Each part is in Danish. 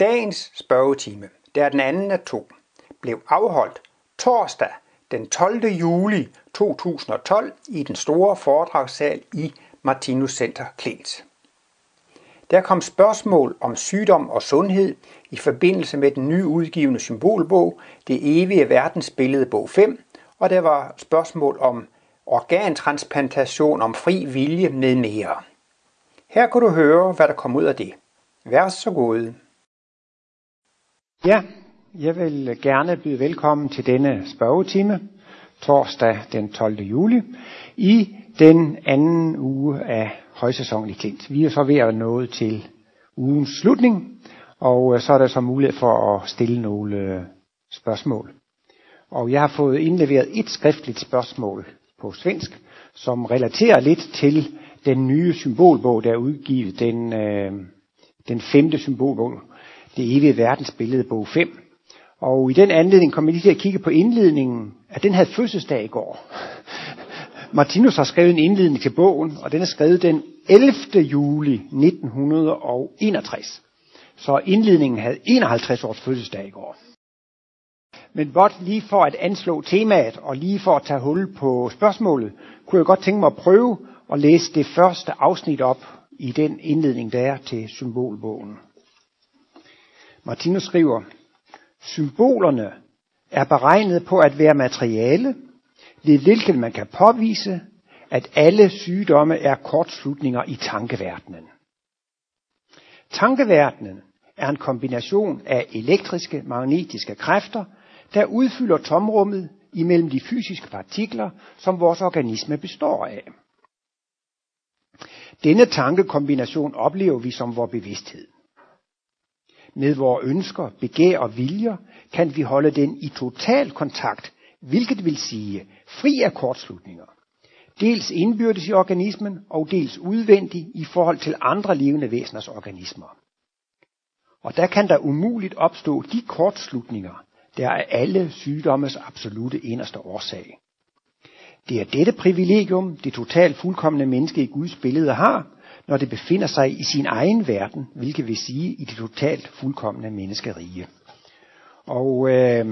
Dagens spørgetime, der er den anden af to, blev afholdt torsdag den 12. juli 2012 i den store foredragssal i Martinus Center Klint. Der kom spørgsmål om sygdom og sundhed i forbindelse med den nye udgivende symbolbog, Det evige verdensbillede bog 5, og der var spørgsmål om organtransplantation, om fri vilje med mere. Her kan du høre, hvad der kom ud af det. Vær så god. Ja, jeg vil gerne byde velkommen til denne spørgetime, torsdag den 12. juli, i den anden uge af højsæsonen i Klint. Vi er så ved at nå til ugens slutning, og så er der så mulighed for at stille nogle øh, spørgsmål. Og jeg har fået indleveret et skriftligt spørgsmål på svensk, som relaterer lidt til den nye symbolbog, der er udgivet, den, øh, den femte symbolbog, det evige verdensbillede, bog 5. Og i den anledning kom jeg lige til at kigge på indledningen, at den havde fødselsdag i går. Martinus har skrevet en indledning til bogen, og den er skrevet den 11. juli 1961. Så indledningen havde 51 års fødselsdag i går. Men blot lige for at anslå temaet, og lige for at tage hul på spørgsmålet, kunne jeg godt tænke mig at prøve at læse det første afsnit op i den indledning, der er til symbolbogen. Martinus skriver, symbolerne er beregnet på at være materiale, ved hvilket man kan påvise, at alle sygdomme er kortslutninger i tankeverdenen. Tankeverdenen er en kombination af elektriske magnetiske kræfter, der udfylder tomrummet imellem de fysiske partikler, som vores organisme består af. Denne tankekombination oplever vi som vores bevidsthed. Med vores ønsker, begær og viljer kan vi holde den i total kontakt, hvilket vil sige fri af kortslutninger. Dels indbyrdes i organismen og dels udvendigt i forhold til andre levende væseners organismer. Og der kan der umuligt opstå de kortslutninger, der er alle sygdommes absolute inderste årsag. Det er dette privilegium, det totalt fuldkommende menneske i Guds billede har, når det befinder sig i sin egen verden, hvilket vil sige i det totalt fuldkommende menneskerige. Og øh,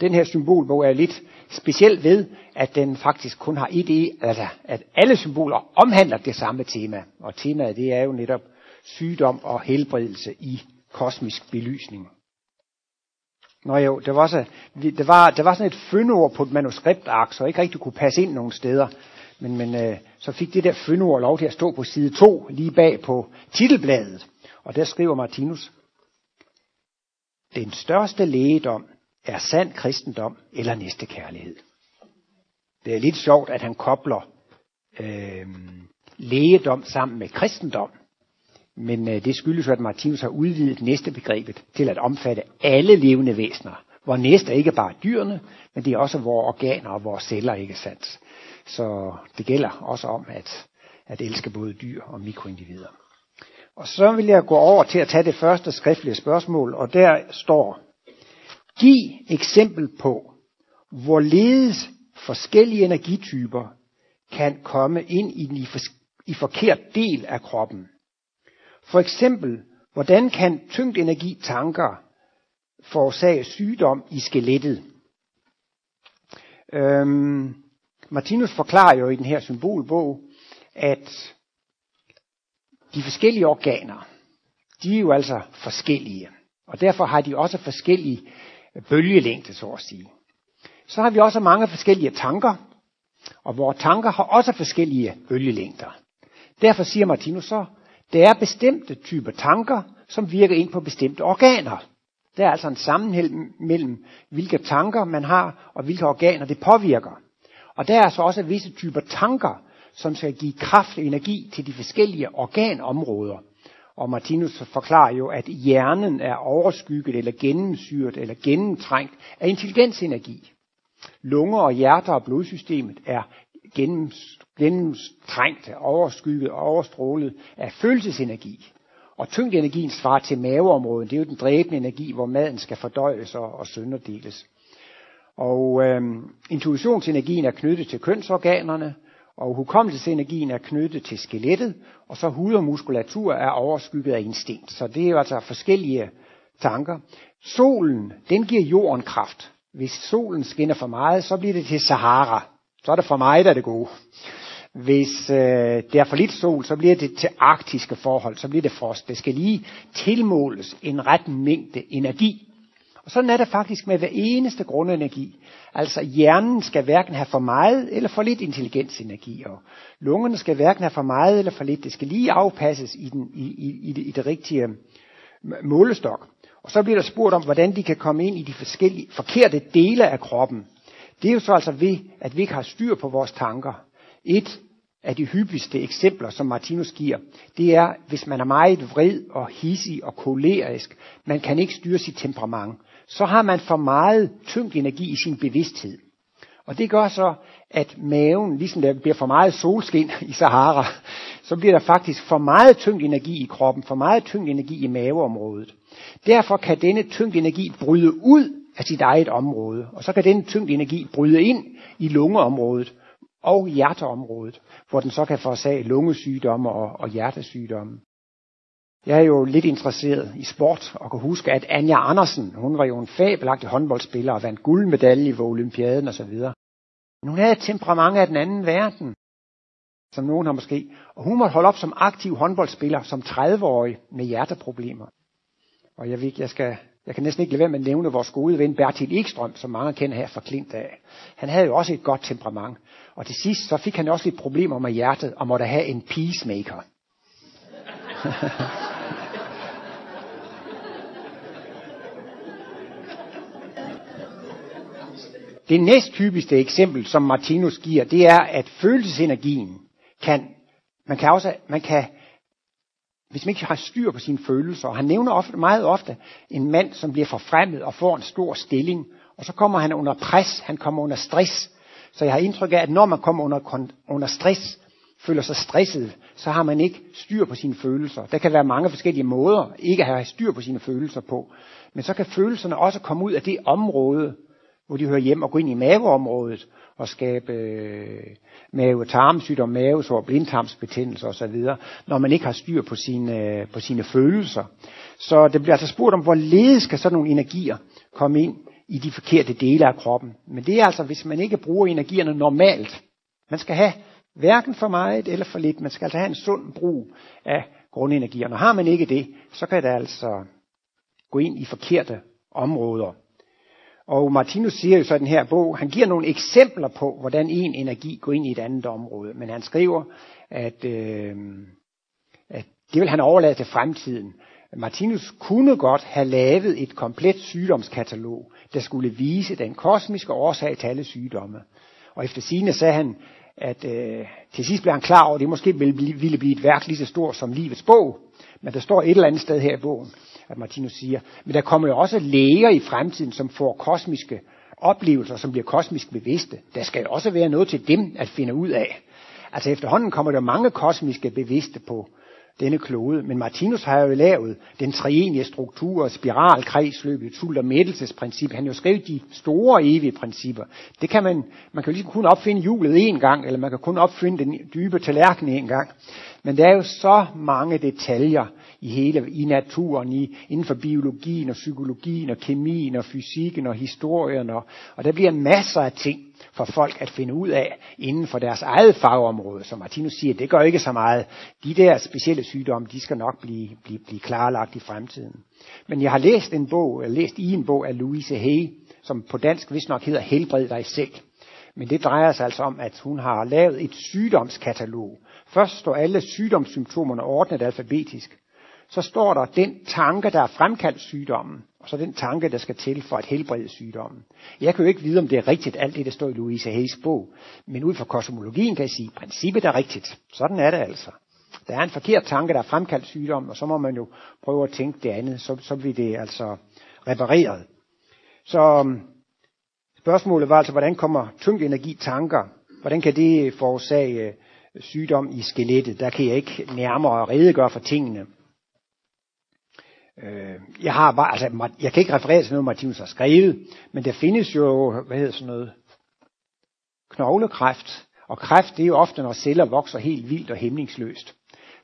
den her symbolbog er lidt speciel ved, at den faktisk kun har et altså at alle symboler omhandler det samme tema. Og temaet det er jo netop sygdom og helbredelse i kosmisk belysning. Nå jo, det var, så, det var, det var sådan et fyndord på et manuskriptark, så ikke rigtig kunne passe ind nogen steder. Men, men øh, så fik det der fyndord lov til at stå på side 2, lige bag på titelbladet. Og der skriver Martinus, den største lægedom er sand kristendom eller næstekærlighed. Det er lidt sjovt, at han kobler øh, lægedom sammen med kristendom. Men øh, det skyldes jo, at Martinus har udvidet næste begrebet til at omfatte alle levende væsener. Hvor næste ikke bare dyrene, men det er også vores organer og vores celler, ikke sandt? Så det gælder også om at, at elske både dyr og mikroindivider. Og så vil jeg gå over til at tage det første skriftlige spørgsmål, og der står, Giv eksempel på, hvorledes forskellige energityper kan komme ind i den i forkert del af kroppen. For eksempel, hvordan kan tyngdenergi tanker forårsage sygdom i skelettet? Øhm, Martinus forklarer jo i den her symbolbog, at de forskellige organer, de er jo altså forskellige. Og derfor har de også forskellige bølgelængde, så at sige. Så har vi også mange forskellige tanker, og vores tanker har også forskellige bølgelængder. Derfor siger Martinus så, der er bestemte typer tanker, som virker ind på bestemte organer. Der er altså en sammenhæng mellem, hvilke tanker man har, og hvilke organer det påvirker. Og der er så også visse typer tanker, som skal give kraft og energi til de forskellige organområder. Og Martinus forklarer jo, at hjernen er overskygget eller gennemsyret eller gennemtrængt af intelligensenergi. Lunger og hjerter og blodsystemet er gennem, gennemtrængt, overskygget og overstrålet af følelsesenergi. Og tyngdenergien svarer til maveområdet. Det er jo den dræbende energi, hvor maden skal fordøjes og, og sønderdeles. Og øh, intuitionsenergien er knyttet til kønsorganerne, Og hukommelsesenergien er knyttet til skelettet, og så hud og muskulatur er overskygget af instinkt. Så det er jo altså forskellige tanker. Solen, den giver jorden kraft. Hvis solen skinner for meget, så bliver det til Sahara. Så er det for mig, der er det gode. Hvis øh, det er for lidt sol, så bliver det til arktiske forhold, så bliver det frost. Det skal lige tilmåles en ret mængde energi. Og sådan er det faktisk med hver eneste grundenergi. Altså hjernen skal hverken have for meget eller for lidt intelligensenergi, og lungerne skal hverken have for meget eller for lidt. Det skal lige afpasses i, den, i, i, i, det, i det rigtige målestok. Og så bliver der spurgt om, hvordan de kan komme ind i de forskellige forkerte dele af kroppen. Det er jo så altså ved, at vi ikke har styr på vores tanker. Et af de hyppigste eksempler, som Martinus giver, det er, hvis man er meget vred og hissig og kolerisk, man kan ikke styre sit temperament, så har man for meget tyngd energi i sin bevidsthed. Og det gør så, at maven, ligesom der bliver for meget solskin i Sahara, så bliver der faktisk for meget tyngd energi i kroppen, for meget tyngd energi i maveområdet. Derfor kan denne tyngd energi bryde ud af sit eget område, og så kan denne tyngd energi bryde ind i lungeområdet og hjerteområdet, hvor den så kan forårsage lungesygdomme og, og hjertesygdomme. Jeg er jo lidt interesseret i sport, og kan huske, at Anja Andersen, hun var jo en fabelagtig håndboldspiller og vandt guldmedalje ved olympiaden osv. Men hun havde et temperament af den anden verden, som nogen har måske. Og hun måtte holde op som aktiv håndboldspiller som 30-årig med hjerteproblemer. Og jeg, ved, jeg, skal, jeg kan næsten ikke lade være med at nævne vores gode ven Bertil Ekstrøm, som mange kender her fra Klint af. Han havde jo også et godt temperament. Og til sidst så fik han også lidt problemer med hjertet og måtte have en peacemaker. Det næsttypiske eksempel, som Martinus giver, det er, at følelsesenergien kan, man kan også, man kan, hvis man ikke har styr på sine følelser, og han nævner ofte, meget ofte en mand, som bliver forfremmet og får en stor stilling, og så kommer han under pres, han kommer under stress. Så jeg har indtryk af, at når man kommer under, under stress, føler sig stresset, så har man ikke styr på sine følelser. Der kan være mange forskellige måder ikke at have styr på sine følelser på. Men så kan følelserne også komme ud af det område, hvor de hører hjem og gå ind i maveområdet og skabe øh, mave-tarmsygdom, mavesår, blindtarmsbetændelse osv., når man ikke har styr på sine, øh, på sine følelser. Så det bliver altså spurgt om, hvorledes skal sådan nogle energier komme ind i de forkerte dele af kroppen. Men det er altså, hvis man ikke bruger energierne normalt. Man skal have hverken for meget eller for lidt. Man skal altså have en sund brug af grundenergierne. har man ikke det, så kan det altså gå ind i forkerte områder. Og Martinus siger jo så i den her bog, han giver nogle eksempler på, hvordan en energi går ind i et andet område. Men han skriver, at, øh, at det vil han overlade til fremtiden. Martinus kunne godt have lavet et komplet sygdomskatalog, der skulle vise den kosmiske årsag til alle sygdomme. Og efter sine sagde han, at øh, til sidst blev han klar over, at det måske ville blive, ville blive et værk lige så stort som livets bog. Men der står et eller andet sted her i bogen, at Martinus siger. Men der kommer jo også læger i fremtiden, som får kosmiske oplevelser, som bliver kosmisk bevidste. Der skal jo også være noget til dem at finde ud af. Altså efterhånden kommer der mange kosmiske bevidste på denne klode. Men Martinus har jo lavet den treenige struktur, spiralkredsløbet, sult- og mættelsesprincip. Han har jo skrevet de store evige principper. Det kan man, man kan jo ligesom kun opfinde hjulet en gang, eller man kan kun opfinde den dybe tallerken en gang. Men der er jo så mange detaljer i hele i naturen, i, inden for biologien og psykologien og kemien og fysikken og historien. Og, og der bliver masser af ting for folk at finde ud af inden for deres eget fagområde. Som Martinus siger, det gør ikke så meget. De der specielle sygdomme, de skal nok blive, blive, blive klarlagt i fremtiden. Men jeg har læst en bog, læst i en bog af Louise Hay, som på dansk vist nok hedder Helbred dig selv. Men det drejer sig altså om, at hun har lavet et sygdomskatalog. Først står alle sygdomssymptomerne ordnet alfabetisk. Så står der den tanke, der har fremkaldt sygdommen, og så den tanke, der skal til for at helbrede sygdommen. Jeg kan jo ikke vide, om det er rigtigt, alt det, der står i Louise Hayes bog. Men ud fra kosmologien kan jeg sige, at princippet er rigtigt. Sådan er det altså. Der er en forkert tanke, der har fremkaldt sygdommen, og så må man jo prøve at tænke det andet, så, så bliver det altså repareret. Så øhm, spørgsmålet var altså, hvordan kommer tung energi tanker? Hvordan kan det forårsage øh, sygdom i skelettet? Der kan jeg ikke nærmere redegøre for tingene. Øh, jeg har bare, altså, jeg kan ikke referere til noget, Martinus har skrevet, men der findes jo, hvad hedder sådan noget, knoglekræft, Og kræft, det er jo ofte, når celler vokser helt vildt og hæmningsløst.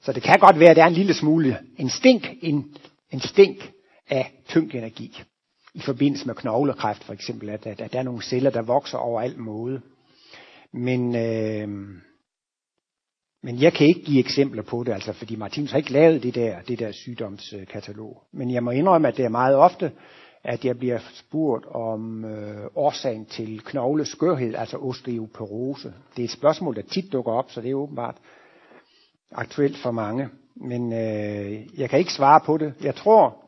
Så det kan godt være, at der er en lille smule, en stink, en, en stink af tyngdenergi. I forbindelse med knoglekræft for eksempel, at, at, at der er nogle celler, der vokser over alt måde. Men, øh, men jeg kan ikke give eksempler på det, altså, fordi Martinus har ikke lavet det der, det der sygdomskatalog. Men jeg må indrømme, at det er meget ofte, at jeg bliver spurgt om øh, årsagen til knogleskørhed, altså osteoporose. Det er et spørgsmål, der tit dukker op, så det er åbenbart aktuelt for mange. Men øh, jeg kan ikke svare på det. Jeg tror...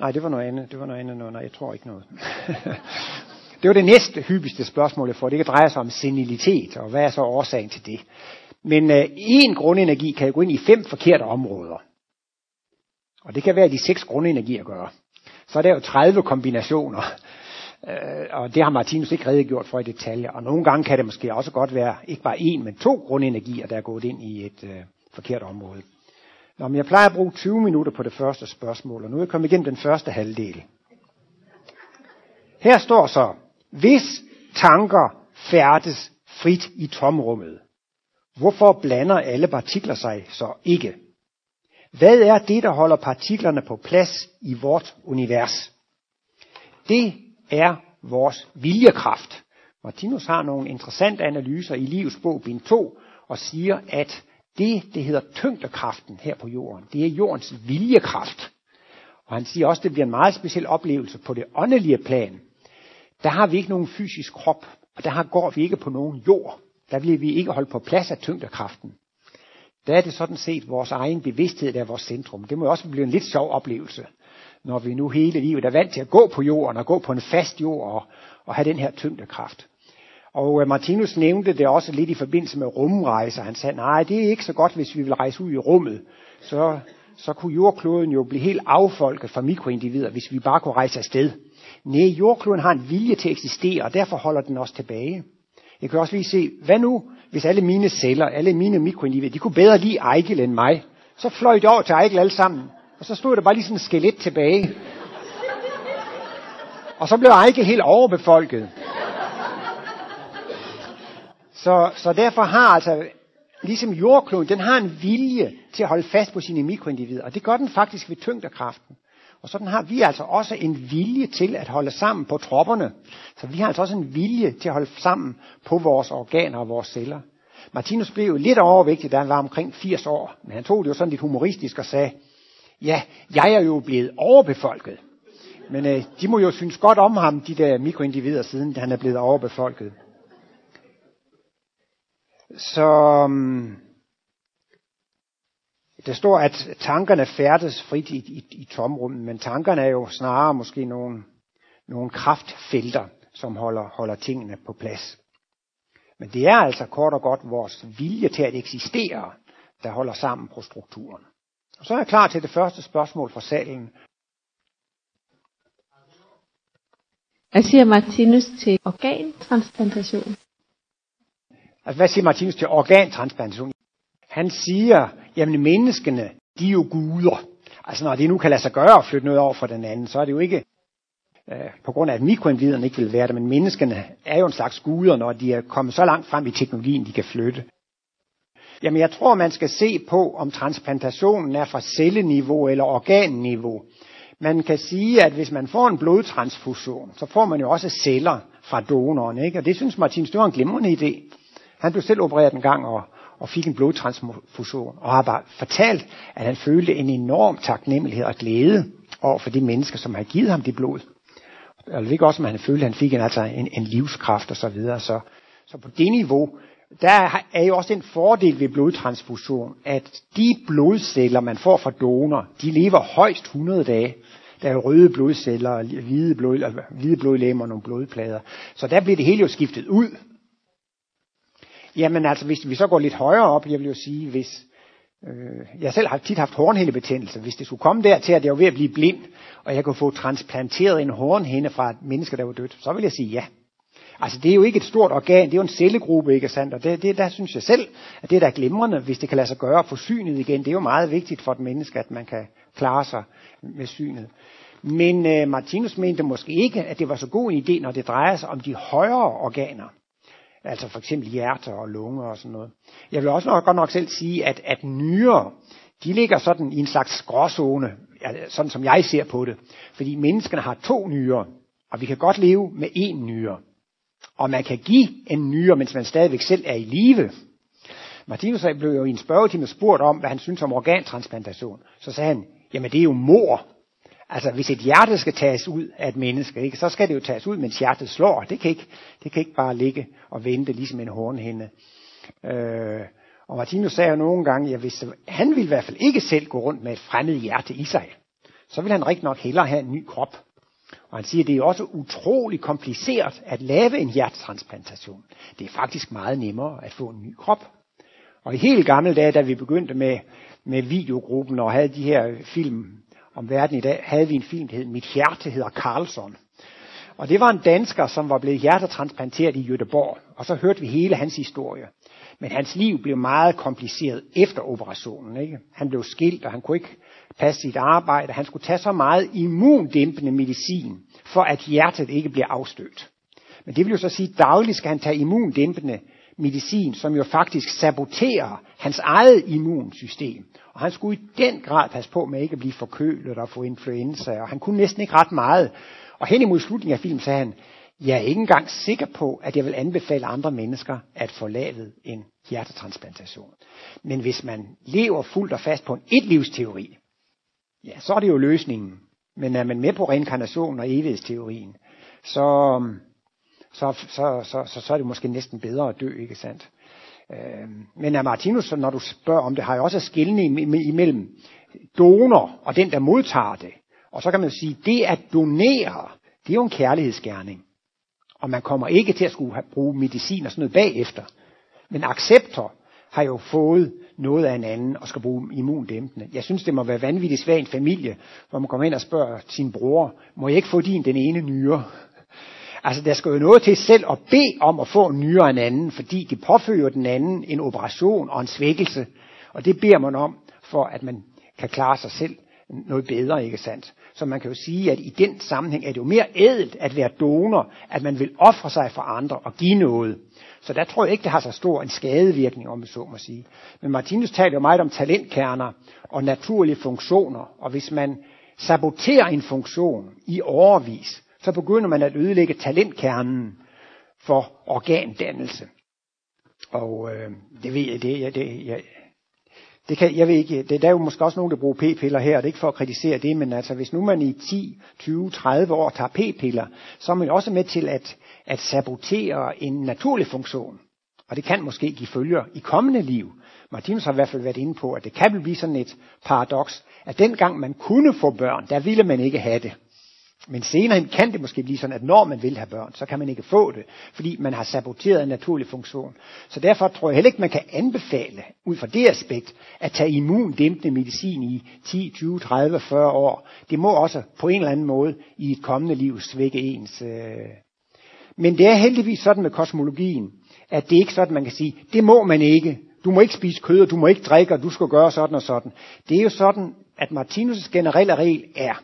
Nej, det var noget andet. Det var noget andet. Nej, jeg tror ikke noget. det var det næste hyppigste spørgsmål, jeg får. Det kan dreje sig om senilitet, og hvad er så årsagen til det? Men øh, en grundenergi kan jo gå ind i fem forkerte områder. Og det kan være de seks grundenergier gøre. Så er der jo 30 kombinationer. Øh, og det har Martinus ikke redegjort for i detaljer. Og nogle gange kan det måske også godt være ikke bare en, men to grundenergier, der er gået ind i et øh, forkert område. Nå, men jeg plejer at bruge 20 minutter på det første spørgsmål, og nu er jeg kommet igennem den første halvdel. Her står så, hvis tanker færdes frit i tomrummet, hvorfor blander alle partikler sig så ikke? Hvad er det, der holder partiklerne på plads i vort univers? Det er vores viljekraft. Martinus har nogle interessante analyser i Livets bog, bind 2, og siger, at det, det hedder tyngdekraften her på jorden, det er jordens viljekraft. Og han siger også, at det bliver en meget speciel oplevelse på det åndelige plan. Der har vi ikke nogen fysisk krop, og der går vi ikke på nogen jord. Der bliver vi ikke holdt på plads af tyngdekraften der er det sådan set vores egen bevidsthed, der er vores centrum. Det må jo også blive en lidt sjov oplevelse, når vi nu hele livet er vant til at gå på jorden og gå på en fast jord og, og have den her tyngdekraft. Og øh, Martinus nævnte det også lidt i forbindelse med rumrejser. Han sagde, nej, det er ikke så godt, hvis vi vil rejse ud i rummet. Så, så kunne jordkloden jo blive helt affolket fra mikroindivider, hvis vi bare kunne rejse afsted. Nej, jordkloden har en vilje til at eksistere, og derfor holder den os tilbage. Jeg kan også lige se, hvad nu, hvis alle mine celler, alle mine mikroindivider, de kunne bedre lide Ejkel end mig. Så fløj de over til Ejkel alle sammen. Og så stod der bare lige sådan en skelet tilbage. Og så blev Ejkel helt overbefolket. Så, så derfor har altså, ligesom jordkloden, den har en vilje til at holde fast på sine mikroindivider. Og det gør den faktisk ved tyngdekraften. Og sådan har vi altså også en vilje til at holde sammen på tropperne. Så vi har altså også en vilje til at holde sammen på vores organer og vores celler. Martinus blev jo lidt overvægtig, da han var omkring 80 år. Men han tog det jo sådan lidt humoristisk og sagde, ja, jeg er jo blevet overbefolket. Men øh, de må jo synes godt om ham, de der mikroindivider, siden han er blevet overbefolket. Så mm, der står, at tankerne færdes frit i, i, i tomrummet, men tankerne er jo snarere måske nogle, nogle kraftfelter, som holder, holder tingene på plads. Men det er altså kort og godt vores vilje til at eksistere, der holder sammen på strukturen. Og så er jeg klar til det første spørgsmål fra salen. Hvad siger Martinus til organtransplantation? Altså, hvad siger Martinus til organtransplantation? Han siger, jamen menneskene, de er jo guder. Altså når det nu kan lade sig gøre at flytte noget over fra den anden, så er det jo ikke øh, på grund af, at mikroinviderne ikke vil være det, men menneskene er jo en slags guder, når de er kommet så langt frem i teknologien, de kan flytte. Jamen jeg tror, man skal se på, om transplantationen er fra celleniveau eller organniveau. Man kan sige, at hvis man får en blodtransfusion, så får man jo også celler fra donoren, ikke? Og det synes Martin Stør en glimrende idé. Han blev selv opereret en gang, og og fik en blodtransfusion, og har bare fortalt, at han følte en enorm taknemmelighed og glæde over for de mennesker, som har givet ham det blod. Og det ikke også, at han følte, at han fik en, altså en, en livskraft og så videre. Så, så på det niveau, der er jo også en fordel ved blodtransfusion, at de blodceller, man får fra donor, de lever højst 100 dage. Der er røde blodceller, hvide, blod, hvide blodlemmer og nogle blodplader. Så der bliver det hele jo skiftet ud. Jamen altså, hvis vi så går lidt højere op, jeg vil jo sige, hvis øh, jeg selv har tit haft hornhindebetændelse, hvis det skulle komme dertil, at jeg var ved at blive blind, og jeg kunne få transplanteret en hornhinde fra et menneske, der var dødt, så vil jeg sige ja. Altså det er jo ikke et stort organ, det er jo en cellegruppe, ikke sandt? Og det, det, der synes jeg selv, at det er glimrende, hvis det kan lade sig gøre at få synet igen. Det er jo meget vigtigt for et menneske, at man kan klare sig med synet. Men øh, Martinus mente måske ikke, at det var så god en idé, når det drejer sig om de højere organer. Altså for eksempel hjerte og lunger og sådan noget. Jeg vil også nok, godt nok selv sige, at, at nyrer, de ligger sådan i en slags gråzone, sådan som jeg ser på det. Fordi menneskene har to nyrer, og vi kan godt leve med én nyre. Og man kan give en nyre, mens man stadigvæk selv er i live. Martinus blev jo i en spørgetime spurgt om, hvad han synes om organtransplantation. Så sagde han, jamen det er jo mor. Altså hvis et hjerte skal tages ud af et menneske, ikke, så skal det jo tages ud, mens hjertet slår. Det kan ikke, det kan ikke bare ligge og vente ligesom en hornhinde. Øh, og Martinus sagde jo nogle gange, at hvis han ville i hvert fald ikke selv gå rundt med et fremmed hjerte i sig, så vil han rigtig nok hellere have en ny krop. Og han siger, at det er også utrolig kompliceret at lave en hjertetransplantation. Det er faktisk meget nemmere at få en ny krop. Og i helt gamle dage, da vi begyndte med, med videogruppen og havde de her film om verden i dag, havde vi en film, der hed Mit hjerte hedder Carlson. Og det var en dansker, som var blevet hjertetransplanteret i Göteborg. Og så hørte vi hele hans historie. Men hans liv blev meget kompliceret efter operationen. Ikke? Han blev skilt, og han kunne ikke passe sit arbejde. Han skulle tage så meget immundæmpende medicin, for at hjertet ikke bliver afstødt. Men det vil jo så sige, at dagligt skal han tage immundæmpende medicin, som jo faktisk saboterer hans eget immunsystem. Og han skulle i den grad passe på med ikke at blive forkølet og få influenza, og han kunne næsten ikke ret meget. Og hen imod slutningen af filmen sagde han, jeg er ikke engang sikker på, at jeg vil anbefale andre mennesker at få lavet en hjertetransplantation. Men hvis man lever fuldt og fast på en etlivsteori, ja, så er det jo løsningen. Men er man med på reinkarnation og evighedsteorien, så, øhm, så, så, så, så, så er det måske næsten bedre at dø, ikke sandt? Øh, men af Martinus, når du spørger om det, har jeg også skillende imellem donor og den, der modtager det. Og så kan man sige, det at donere, det er jo en kærlighedsgerning. Og man kommer ikke til at skulle bruge medicin og sådan noget bagefter. Men accepter har jo fået noget af en anden og skal bruge immundæmpende. Jeg synes, det må være vanvittigt svært en familie, hvor man kommer ind og spørger sin bror, må jeg ikke få din den ene nyre? Altså, der skal jo noget til selv at bede om at få en nyre en anden, fordi det påfører den anden en operation og en svækkelse. Og det beder man om, for at man kan klare sig selv noget bedre, ikke sandt? Så man kan jo sige, at i den sammenhæng er det jo mere ædelt at være donor, at man vil ofre sig for andre og give noget. Så der tror jeg ikke, det har så stor en skadevirkning, om vi så må sige. Men Martinus taler jo meget om talentkerner og naturlige funktioner, og hvis man saboterer en funktion i overvis, så begynder man at ødelægge talentkernen for organdannelse. Og øh, det ved jeg, det, jeg, det, jeg, det kan, jeg ved ikke, det, der er jo måske også nogen, der bruger p-piller her, det er ikke for at kritisere det, men altså hvis nu man i 10, 20, 30 år tager p-piller, så er man også med til at, at sabotere en naturlig funktion. Og det kan måske give følger i kommende liv. Martinus har i hvert fald været inde på, at det kan blive sådan et paradoks, at dengang man kunne få børn, der ville man ikke have det. Men senere kan det måske blive sådan, at når man vil have børn, så kan man ikke få det, fordi man har saboteret en naturlig funktion. Så derfor tror jeg heller ikke, man kan anbefale, ud fra det aspekt, at tage immundæmpende medicin i 10, 20, 30, 40 år. Det må også på en eller anden måde i et kommende liv svække ens. Øh... Men det er heldigvis sådan med kosmologien, at det ikke er sådan, man kan sige, det må man ikke. Du må ikke spise kød, og du må ikke drikke, og du skal gøre sådan og sådan. Det er jo sådan, at Martinus' generelle regel er,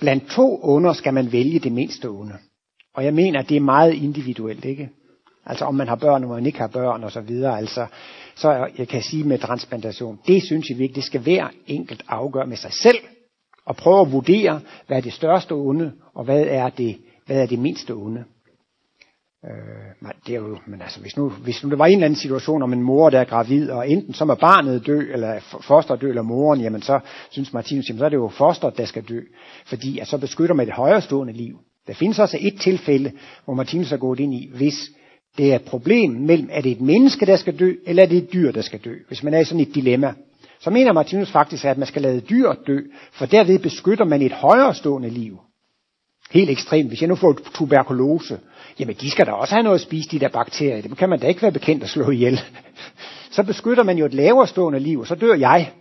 Blandt to onder skal man vælge det mindste onde. Og jeg mener, at det er meget individuelt, ikke? Altså om man har børn, om man ikke har børn og så videre. Altså, så jeg kan sige med transplantation, det synes jeg virkelig, det skal hver enkelt afgøre med sig selv. Og prøve at vurdere, hvad er det største onde, og hvad er det, hvad er det mindste onde. Øh, det er jo, men altså, hvis nu, hvis nu der var en eller anden situation om en mor, der er gravid, og enten så må barnet dø, eller foster dø, eller moren, jamen så synes Martinus, jamen så er det jo fosteret, der skal dø. Fordi at så beskytter man det højrestående liv. Der findes også et tilfælde, hvor Martinus er gået ind i, hvis det er et problem mellem, er det et menneske, der skal dø, eller er det et dyr, der skal dø. Hvis man er i sådan et dilemma. Så mener Martinus faktisk, at man skal lade dyr dø, for derved beskytter man et højrestående liv. Helt ekstremt. Hvis jeg nu får tuberkulose, jamen de skal da også have noget at spise, de der bakterier. Dem kan man da ikke være bekendt at slå ihjel. Så beskytter man jo et lavere stående liv, og så dør jeg.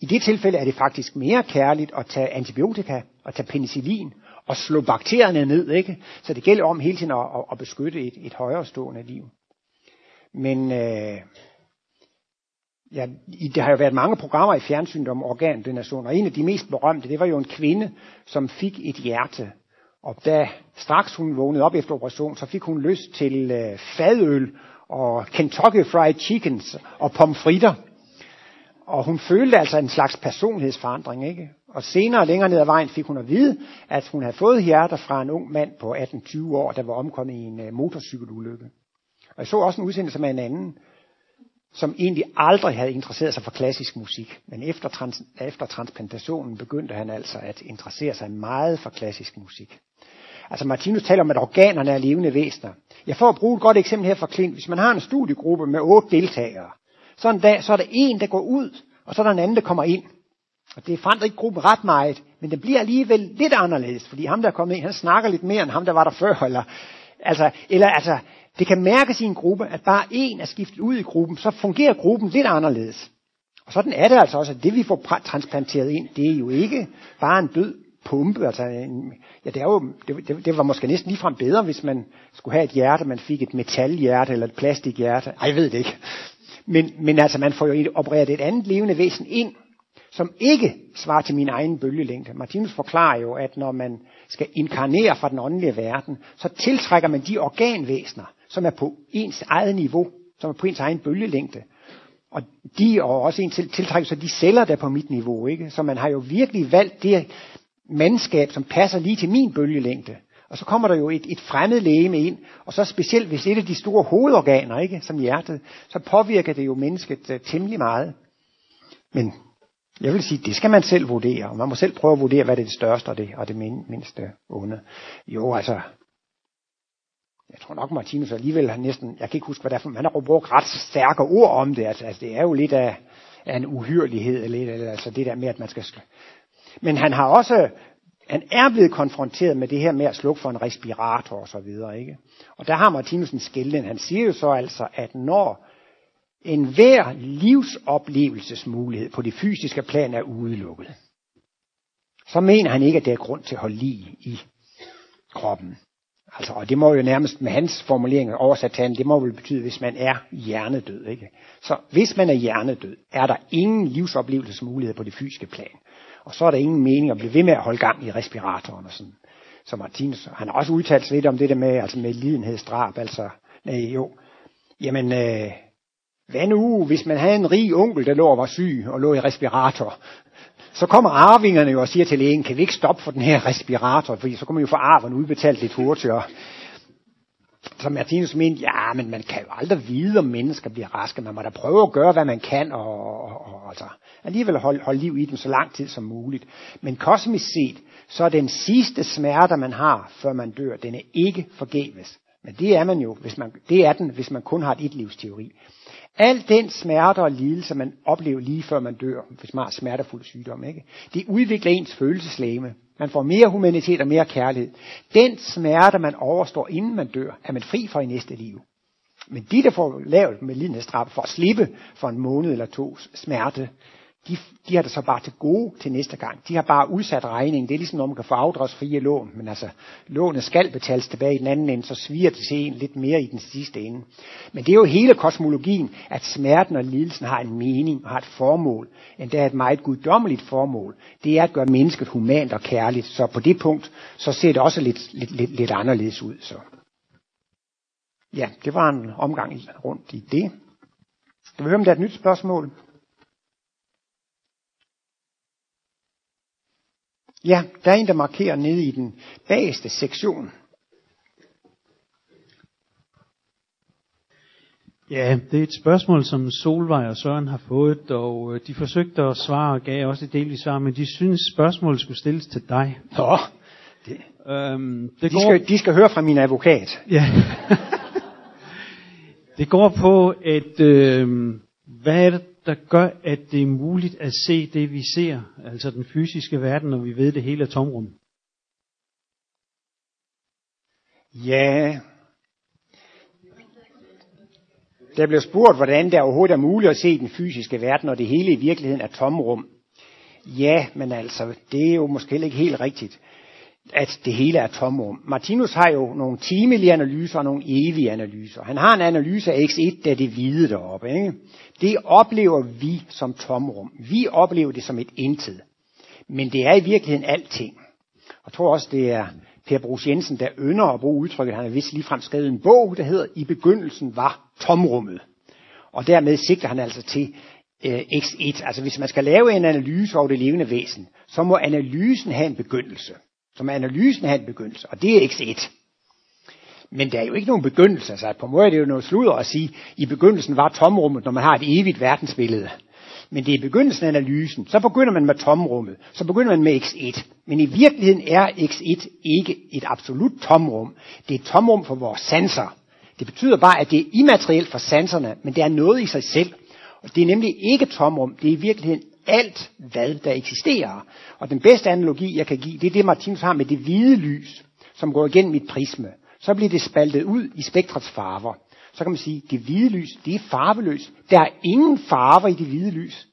I det tilfælde er det faktisk mere kærligt at tage antibiotika og tage penicillin og slå bakterierne ned. ikke? Så det gælder om hele tiden at, at, at beskytte et, et højere stående liv. Men øh, ja, der har jo været mange programmer i fjernsynet om organdonation, og en af de mest berømte, det var jo en kvinde, som fik et hjerte. Og da straks hun vågnede op efter operation, så fik hun lyst til øh, fadøl og Kentucky Fried Chickens og pomfritter. Og hun følte altså en slags personlighedsforandring, ikke? Og senere længere ned ad vejen fik hun at vide, at hun havde fået hjerter fra en ung mand på 18-20 år, der var omkommet i en uh, motorcykelulykke. Og jeg så også en udsendelse med en anden, som egentlig aldrig havde interesseret sig for klassisk musik. Men efter, trans, efter transplantationen begyndte han altså at interessere sig meget for klassisk musik. Altså Martinus taler om, at organerne er levende væsener. Jeg får at bruge et godt eksempel her fra Klint. Hvis man har en studiegruppe med otte deltagere, så en dag så er der en, der går ud, og så er der en anden, der kommer ind. Og det forandrer ikke gruppen ret meget, men det bliver alligevel lidt anderledes, fordi ham, der er kommet ind, han snakker lidt mere end ham, der var der før. Eller, altså, eller altså, det kan mærkes i en gruppe, at bare en er skiftet ud i gruppen, så fungerer gruppen lidt anderledes. Og sådan er det altså også, at det vi får transplanteret ind, det er jo ikke bare en død pumpe. Altså ja, det, er jo, det, det, det var måske næsten ligefrem bedre, hvis man skulle have et hjerte, man fik et metalhjerte eller et plastikhjerte. Ej, jeg ved det ikke. Men, men altså, man får jo opereret et andet levende væsen ind, som ikke svarer til min egen bølgelængde. Martinus forklarer jo, at når man skal inkarnere fra den åndelige verden, så tiltrækker man de organvæsener, som er på ens eget niveau, som er på ens egen bølgelængde. Og de er også en tiltrækker så de celler, der er på mit niveau. Ikke? Så man har jo virkelig valgt det mandskab, som passer lige til min bølgelængde. Og så kommer der jo et, et fremmed lægeme ind, og så specielt hvis et af de store hovedorganer, ikke, som hjertet, så påvirker det jo mennesket uh, temmelig meget. Men jeg vil sige, det skal man selv vurdere, og man må selv prøve at vurdere, hvad det er det største og det, og det mindste onde. Jo, altså, jeg tror nok, Martinus alligevel har næsten, jeg kan ikke huske, hvad det er for, han har brugt ret stærke ord om det, altså, altså det er jo lidt af, af en uhyrlighed, eller, eller altså det der med, at man skal... Men han har også, han er blevet konfronteret med det her med at slukke for en respirator og så videre, ikke? Og der har Martinus en skælden. Han siger jo så altså, at når enhver livsoplevelsesmulighed på det fysiske plan er udelukket, så mener han ikke, at der er grund til at holde lige i kroppen. Altså, og det må jo nærmest med hans formulering oversat til det må vel betyde, hvis man er hjernedød. Ikke? Så hvis man er hjernedød, er der ingen livsoplevelsesmulighed på det fysiske plan. Og så er der ingen mening at blive ved med at holde gang i respiratoren og sådan. Så Martinus, han har også udtalt sig lidt om det der med, altså med lidenhedsdrab, altså, nej, jo, jamen, øh, hvad nu, hvis man havde en rig onkel, der lå og var syg og lå i respirator? Så kommer arvingerne jo og siger til lægen, kan vi ikke stoppe for den her respirator, fordi så kommer man jo få arven udbetalt lidt hurtigere. Så Martinus mente, ja, men man kan jo aldrig vide, om mennesker bliver raske. Man må da prøve at gøre, hvad man kan, og, og, og altså, alligevel holde, holde liv i dem så lang tid som muligt. Men kosmisk set, så er den sidste smerte, man har, før man dør, den er ikke forgæves. Men det er man jo, hvis man, det er den, hvis man kun har et livsteori. Al den smerte og lidelse, man oplever lige før man dør, hvis man har smertefuld sygdom, ikke? det udvikler ens følelseslæme. Man får mere humanitet og mere kærlighed. Den smerte, man overstår, inden man dør, er man fri for i næste liv. Men de, der får lavet med lidenhedsstraf for at slippe for en måned eller to smerte, de, de har det så bare til gode til næste gang. De har bare udsat regningen. Det er ligesom, når man kan få afdragsfrie lån, men altså, lånet skal betales tilbage i den anden ende, så sviger det til en lidt mere i den sidste ende. Men det er jo hele kosmologien, at smerten og lidelsen har en mening og har et formål, end et meget guddommeligt formål. Det er at gøre mennesket humant og kærligt. Så på det punkt, så ser det også lidt, lidt, lidt, lidt anderledes ud. Så. Ja, det var en omgang rundt i det. Skal vi høre, om der er et nyt spørgsmål? Ja, der er en, der markerer nede i den bagerste sektion. Ja, det er et spørgsmål, som Solvej og Søren har fået, og øh, de forsøgte at svare og gav også et delvis svar, men de synes, spørgsmålet skulle stilles til dig. Nå, det, øhm, det de, går... skal, de skal høre fra min advokat. Ja. det går på, at øh, hvad er det, der gør, at det er muligt at se det, vi ser, altså den fysiske verden, når vi ved, det hele er tomrum? Ja, der blev spurgt, hvordan det overhovedet er muligt at se den fysiske verden, når det hele i virkeligheden er tomrum. Ja, men altså, det er jo måske ikke helt rigtigt at det hele er tomrum. Martinus har jo nogle timelige analyser og nogle evige analyser. Han har en analyse af X1, der er det hvide deroppe. Ikke? Det oplever vi som tomrum. Vi oplever det som et intet. Men det er i virkeligheden alting. Jeg tror også, det er Per Brugs Jensen, der ynder at bruge udtrykket. Han har vist ligefrem skrevet en bog, der hedder I begyndelsen var tomrummet. Og dermed sigter han altså til øh, X1. Altså hvis man skal lave en analyse over det levende væsen, så må analysen have en begyndelse som analysen han en begyndelse, og det er X1. Men der er jo ikke nogen begyndelse. Altså på en måde er det jo noget sludder at sige, i begyndelsen var tomrummet, når man har et evigt verdensbillede. Men det er begyndelsen af analysen. Så begynder man med tomrummet. Så begynder man med x1. Men i virkeligheden er x1 ikke et absolut tomrum. Det er et tomrum for vores sanser. Det betyder bare, at det er immaterielt for sanserne, men det er noget i sig selv. Og det er nemlig ikke tomrum, det er i virkeligheden alt, hvad der eksisterer. Og den bedste analogi, jeg kan give, det er det, Martinus har med det hvide lys, som går igennem mit prisme. Så bliver det spaltet ud i spektrets farver. Så kan man sige, at det hvide lys, det er farveløst. Der er ingen farver i det hvide lys.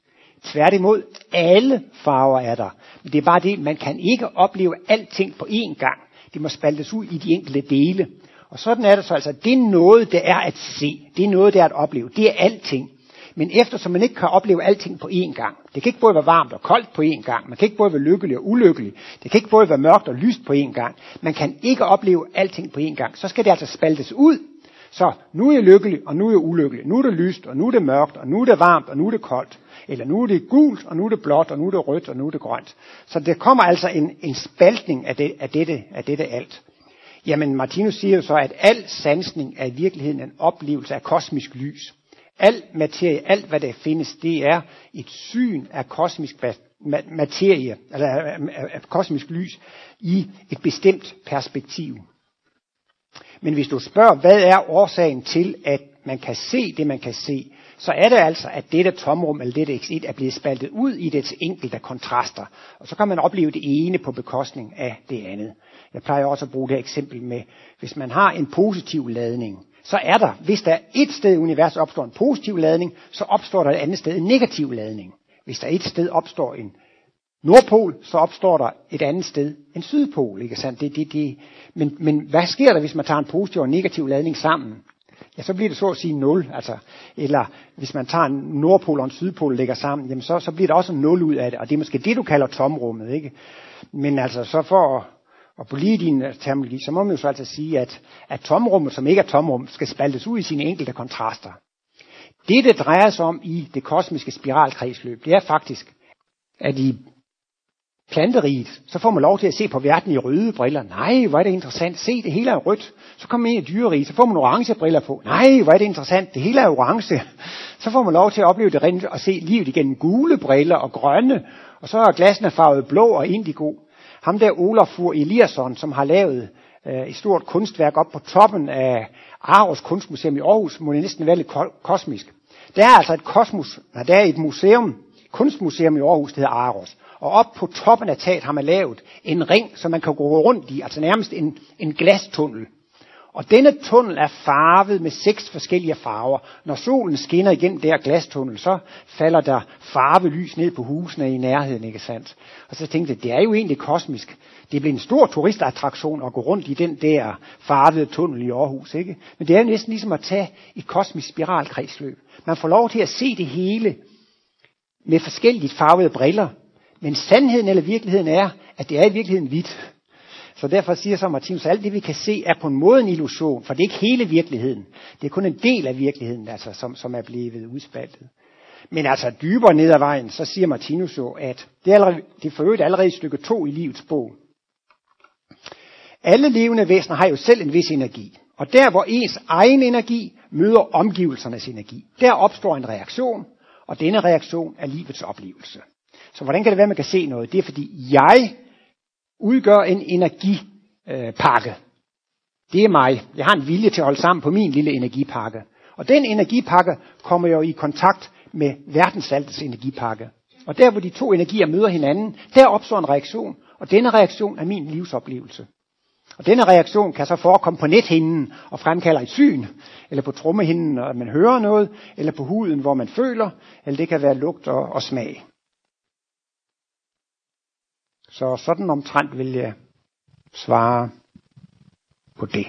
Tværtimod, alle farver er der. Men det er bare det, man kan ikke opleve alting på én gang. Det må spaltes ud i de enkelte dele. Og sådan er det så altså, det er noget, der er at se. Det er noget, der er at opleve. Det er alting. Men eftersom man ikke kan opleve alting på én gang, det kan ikke både være varmt og koldt på én gang, man kan ikke både være lykkelig og ulykkelig, det kan ikke både være mørkt og lyst på én gang, man kan ikke opleve alting på én gang, så skal det altså spaltes ud. Så nu er jeg lykkelig, og nu er jeg ulykkelig. Nu er det lyst, og nu er det mørkt, og nu er det varmt, og nu er det koldt. Eller nu er det gult, og nu er det blåt, og nu er det rødt, og nu er det grønt. Så der kommer altså en, en spaltning af, det, af, dette, af dette alt. Jamen Martinus siger jo så, at al sansning er i virkeligheden en oplevelse af kosmisk lys. Al materie, alt hvad der findes, det er et syn af kosmisk materie, eller af kosmisk lys, i et bestemt perspektiv. Men hvis du spørger, hvad er årsagen til, at man kan se det, man kan se, så er det altså, at dette tomrum, eller dette X1, er blevet spaltet ud i dets enkelte kontraster. Og så kan man opleve det ene på bekostning af det andet. Jeg plejer også at bruge det eksempel med, hvis man har en positiv ladning, så er der, hvis der et sted i universet opstår en positiv ladning, så opstår der et andet sted en negativ ladning. Hvis der et sted opstår en nordpol, så opstår der et andet sted en sydpol. Ikke sandt? Det, det, det. Men, men hvad sker der, hvis man tager en positiv og en negativ ladning sammen? Ja, så bliver det så at sige 0. Altså, eller hvis man tager en nordpol og en sydpol og lægger sammen, jamen så, så bliver der også 0 ud af det. Og det er måske det, du kalder tomrummet. Ikke? Men altså, så for og på lige din øh, terminologi, så må man jo så altså sige, at, at tomrummet, som ikke er tomrum, skal spaltes ud i sine enkelte kontraster. Det, det drejer sig om i det kosmiske spiralkredsløb, det er faktisk, at i planteriget, så får man lov til at se på verden i røde briller. Nej, hvor er det interessant. Se, det hele er rødt. Så kommer man ind i dyreriget, så får man orange briller på. Nej, hvor er det interessant. Det hele er orange. Så får man lov til at opleve det rent og se livet igennem gule briller og grønne. Og så er glassene farvet blå og indigo. Ham der Olafur Eliasson, som har lavet øh, et stort kunstværk op på toppen af Aarhus Kunstmuseum i Aarhus, må det næsten være lidt kosmisk. Der er altså et kosmos, der er et museum, kunstmuseum i Aarhus, der hedder Aros. Og op på toppen af taget har man lavet en ring, som man kan gå rundt i, altså nærmest en, en glastunnel. Og denne tunnel er farvet med seks forskellige farver. Når solen skinner igennem der glastunnel, så falder der farvelys ned på husene i nærheden, ikke sandt? Og så tænkte jeg, det er jo egentlig kosmisk. Det bliver en stor turistattraktion at gå rundt i den der farvede tunnel i Aarhus, ikke? Men det er jo næsten ligesom at tage et kosmisk spiralkredsløb. Man får lov til at se det hele med forskelligt farvede briller. Men sandheden eller virkeligheden er, at det er i virkeligheden hvidt. Så derfor siger så Martinus, at alt det vi kan se er på en måde en illusion, for det er ikke hele virkeligheden. Det er kun en del af virkeligheden, altså, som, som er blevet udspaltet. Men altså dybere ned ad vejen, så siger Martinus jo, at det er, allerede, det er for øvrigt allerede i stykke 2 i livets bog. Alle levende væsener har jo selv en vis energi. Og der hvor ens egen energi møder omgivelsernes energi, der opstår en reaktion, og denne reaktion er livets oplevelse. Så hvordan kan det være, at man kan se noget? Det er fordi jeg udgør en energipakke. Det er mig. Jeg har en vilje til at holde sammen på min lille energipakke. Og den energipakke kommer jo i kontakt med verdensaltets energipakke. Og der hvor de to energier møder hinanden, der opstår en reaktion. Og denne reaktion er min livsoplevelse. Og denne reaktion kan så forekomme på nethinden og fremkalder et syn, eller på trommehinden, når man hører noget, eller på huden, hvor man føler, eller det kan være lugt og, og smag. Så sådan omtrent vil jeg svare på det.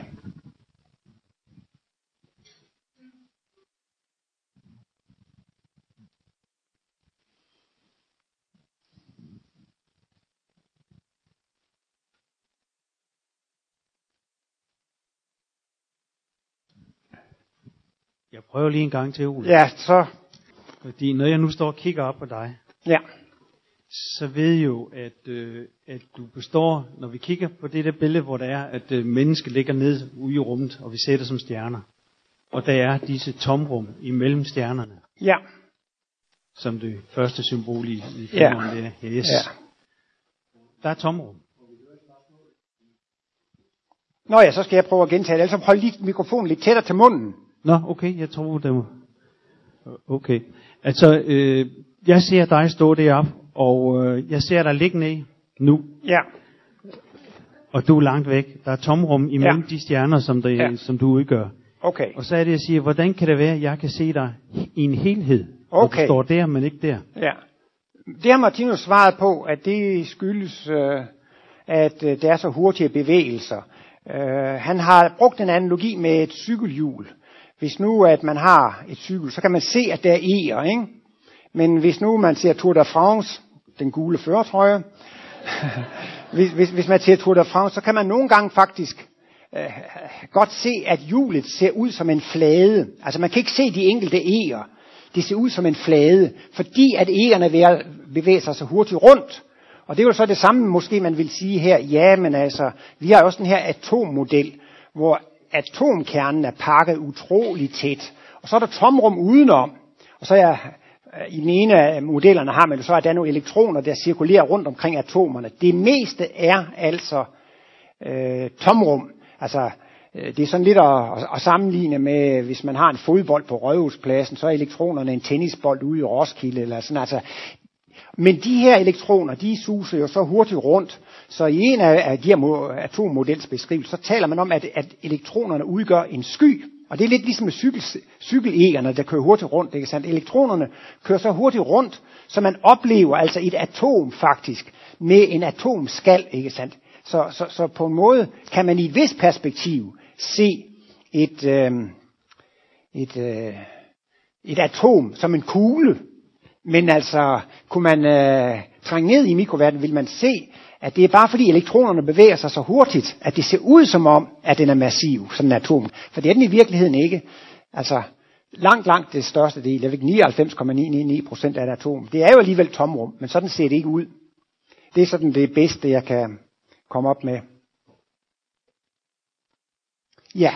Jeg prøver lige en gang til, Ole. Ja, så, Fordi når jeg nu står og kigger op på dig, ja, så ved jo, at, øh, at du består, når vi kigger på det der billede, hvor der er, at øh, mennesket ligger ned ude i rummet, og vi ser det som stjerner. Og der er disse tomrum imellem stjernerne, ja, som det første symbol i, i Ja. filmen der. Yes. ja. Der er tomrum. Nå ja, så skal jeg prøve at gentage det. Ellers hold lige mikrofonen lidt tættere til munden. Nå, okay, jeg tror det var... Okay. Altså, øh, jeg ser dig stå deroppe, og øh, jeg ser dig ligge ned nu, Ja, og du er langt væk. Der er tomrum imellem Ja. de stjerner, som, det, Ja. som du udgør. okay. Og så er det, jeg siger, hvordan kan det være, at jeg kan se dig i en helhed? Okay. du står der, men ikke der. Ja. Det har Martinus svaret på, at det skyldes, øh, at øh, der er så hurtige bevægelser. Øh, han har brugt en analogi med et cykelhjul. Hvis nu at man har et cykel, så kan man se, at der er eger, ikke? Men hvis nu man ser Tour de France, den gule førertrøje, hvis, hvis, hvis man ser Tour de France, så kan man nogle gange faktisk øh, godt se, at hjulet ser ud som en flade. Altså man kan ikke se de enkelte eger. Det ser ud som en flade, fordi at egerne bevæger sig så hurtigt rundt. Og det er jo så det samme, måske man vil sige her, ja, men altså, vi har også den her atommodel, hvor atomkernen er pakket utrolig tæt. Og så er der tomrum udenom. Og så er i den ene af modellerne har man jo så, at der er nogle elektroner, der cirkulerer rundt omkring atomerne. Det meste er altså øh, tomrum. Altså, øh, det er sådan lidt at, at, sammenligne med, hvis man har en fodbold på Rødhuspladsen, så er elektronerne en tennisbold ude i Roskilde. Eller sådan. Altså, men de her elektroner, de suser jo så hurtigt rundt, så i en af af de her mo- atommodels så taler man om, at, at elektronerne udgør en sky. Og det er lidt ligesom med cykel, cykelegerne, der kører hurtigt rundt. Ikke sandt? Elektronerne kører så hurtigt rundt, så man oplever altså et atom faktisk med en atomskal. Ikke sandt? Så, så, så på en måde kan man i et vist perspektiv se et, øh, et, øh, et atom som en kugle, men altså, kunne man øh, trænge ned i mikroverdenen, vil man se, at det er bare fordi elektronerne bevæger sig så hurtigt, at det ser ud som om, at den er massiv, sådan en atom. For det er den i virkeligheden ikke. Altså, langt, langt det største del, jeg ved ikke, 99,999 procent af et atom, det er jo alligevel tomrum, men sådan ser det ikke ud. Det er sådan det bedste, jeg kan komme op med. Ja,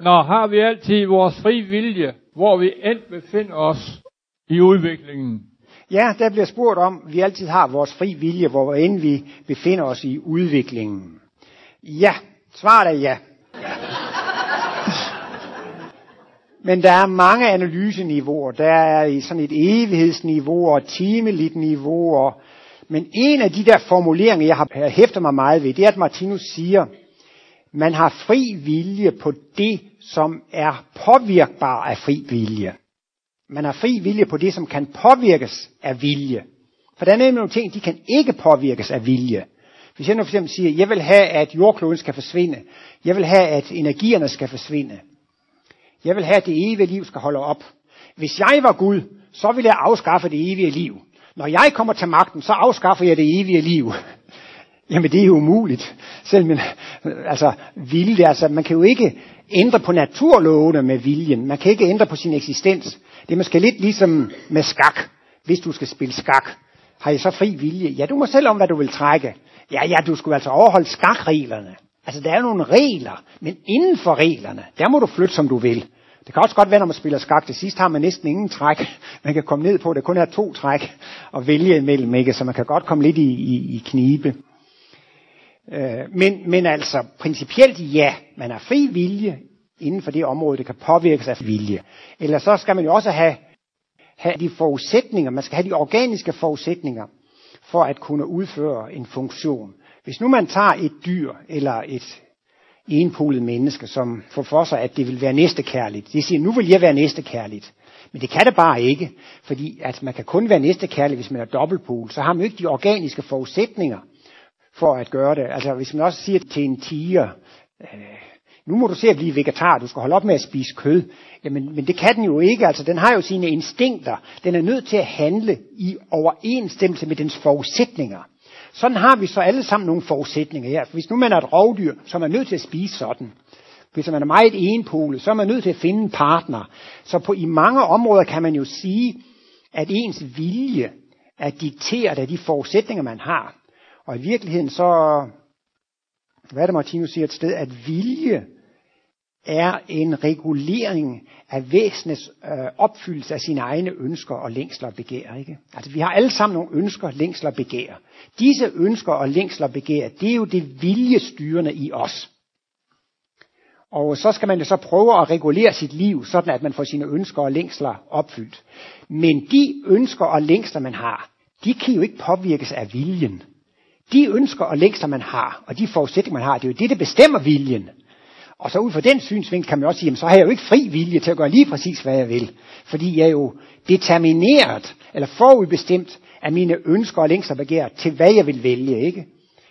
Nå, har vi altid vores fri vilje, hvor vi end befinder os i udviklingen. Ja, der bliver spurgt om, vi altid har vores fri vilje, hvor end vi befinder os i udviklingen. Ja, svaret er ja. Men der er mange analyseniveauer. Der er i sådan et evighedsniveau og et timeligt niveau. Og, men en af de der formuleringer, jeg har hæftet mig meget ved, det er, at Martinus siger, man har fri vilje på det, som er påvirkbar af fri vilje. Man har fri vilje på det, som kan påvirkes af vilje. For der er nemlig nogle ting, de kan ikke påvirkes af vilje. Hvis jeg nu for eksempel siger, jeg vil have, at jordkloden skal forsvinde. Jeg vil have, at energierne skal forsvinde. Jeg vil have, at det evige liv skal holde op. Hvis jeg var Gud, så ville jeg afskaffe det evige liv. Når jeg kommer til magten, så afskaffer jeg det evige liv. Jamen det er jo umuligt. Selv men, øh, altså, vilje, altså, man kan jo ikke ændre på naturlovene med viljen. Man kan ikke ændre på sin eksistens. Det er måske lidt ligesom med skak. Hvis du skal spille skak, har I så fri vilje? Ja, du må selv om, hvad du vil trække. Ja, ja, du skulle altså overholde skakreglerne. Altså, der er nogle regler, men inden for reglerne, der må du flytte, som du vil. Det kan også godt være, når man spiller skak. Til sidst har man næsten ingen træk. Man kan komme ned på, at der kun er to træk at vælge imellem, ikke? så man kan godt komme lidt i, i, i knibe. Øh, men, men altså, principielt ja, man har fri vilje inden for det område, det kan påvirkes af vilje. Eller så skal man jo også have, have de forudsætninger, man skal have de organiske forudsætninger for at kunne udføre en funktion. Hvis nu man tager et dyr eller et enpolet menneske, som får for sig, at det vil være næstekærligt. Det siger, nu vil jeg være næstekærligt. Men det kan det bare ikke, fordi at man kan kun være næstekærlig, hvis man er dobbeltpol. Så har man jo ikke de organiske forudsætninger for at gøre det. Altså hvis man også siger til en tiger, øh, nu må du se at blive vegetar, du skal holde op med at spise kød. Jamen, men det kan den jo ikke, altså den har jo sine instinkter. Den er nødt til at handle i overensstemmelse med dens forudsætninger. Sådan har vi så alle sammen nogle forudsætninger her. Hvis nu man er et rovdyr, så er man nødt til at spise sådan. Hvis man er meget enpolet, så er man nødt til at finde en partner. Så på, i mange områder kan man jo sige, at ens vilje er dikteret af de forudsætninger, man har. Og i virkeligheden så, hvad er det Martinus siger et sted, at vilje er en regulering af væsenets øh, opfyldelse af sine egne ønsker og længsler og begær. Ikke? Altså vi har alle sammen nogle ønsker, længsler og begær. Disse ønsker og længsler og begær, det er jo det viljestyrende i os. Og så skal man jo så prøve at regulere sit liv, sådan at man får sine ønsker og længsler opfyldt. Men de ønsker og længsler, man har, de kan jo ikke påvirkes af viljen. De ønsker og længsler, man har, og de forudsætninger, man har, det er jo det, der bestemmer viljen. Og så ud fra den synsvinkel kan man også sige, jamen, så har jeg jo ikke fri vilje til at gøre lige præcis, hvad jeg vil. Fordi jeg er jo determineret, eller forudbestemt af mine ønsker og længster begær til, hvad jeg vil vælge, ikke?